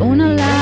On a life.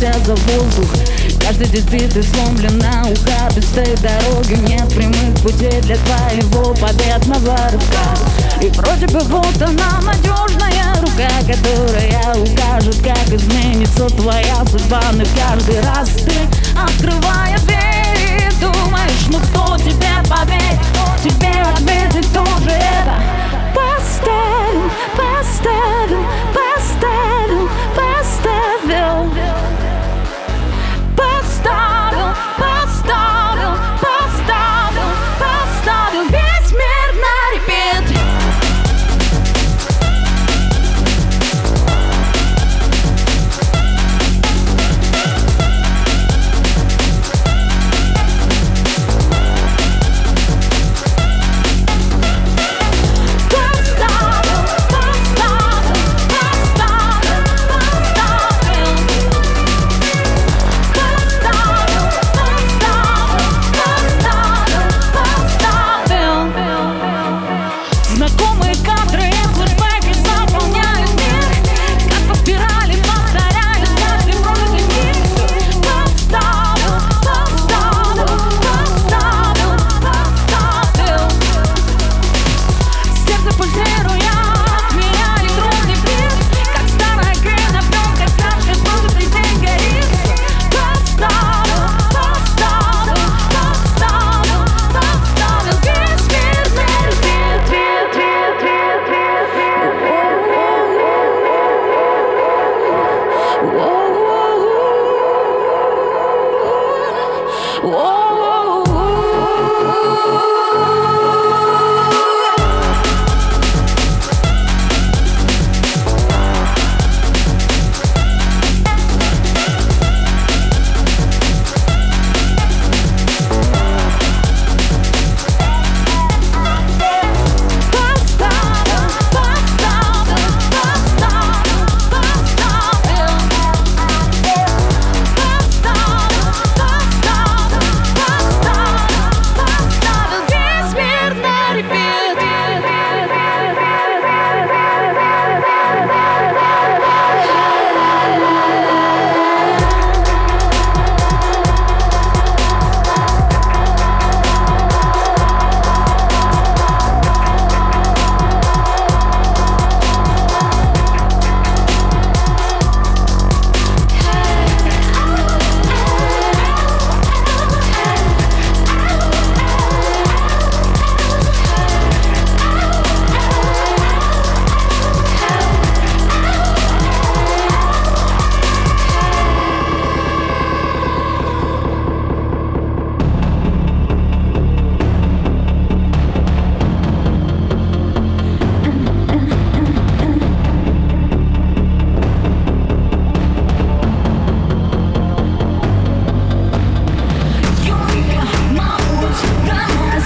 вся за воздух. Каждый дебит и сломлена уха Пустой дороги, нет прямых путей Для твоего победного рывка И вроде бы вот она надежная рука Которая укажет, как изменится твоя судьба. Но каждый раз ты, открывая двери Думаешь, ну кто тебе поверит, кто тебе ответит, тоже это? Поставим, поставим, поставим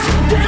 Dead.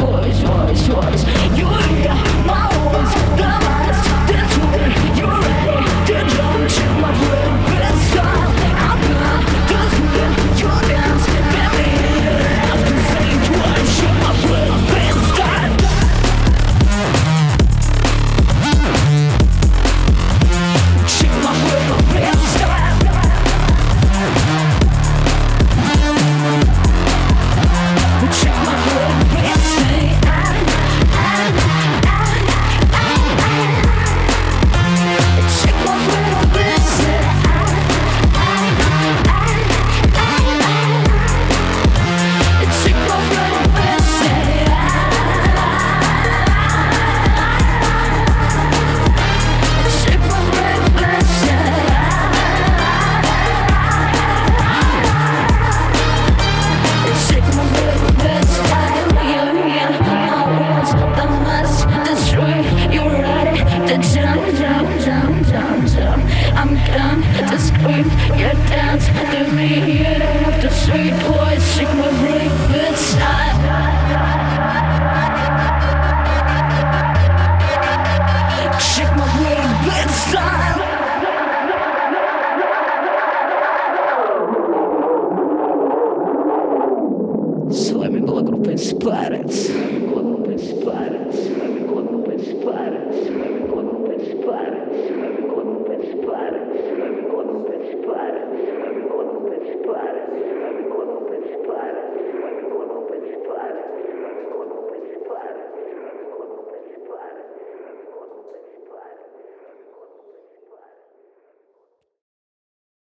yours, yours, yours, You. Planets. Olympus Planets.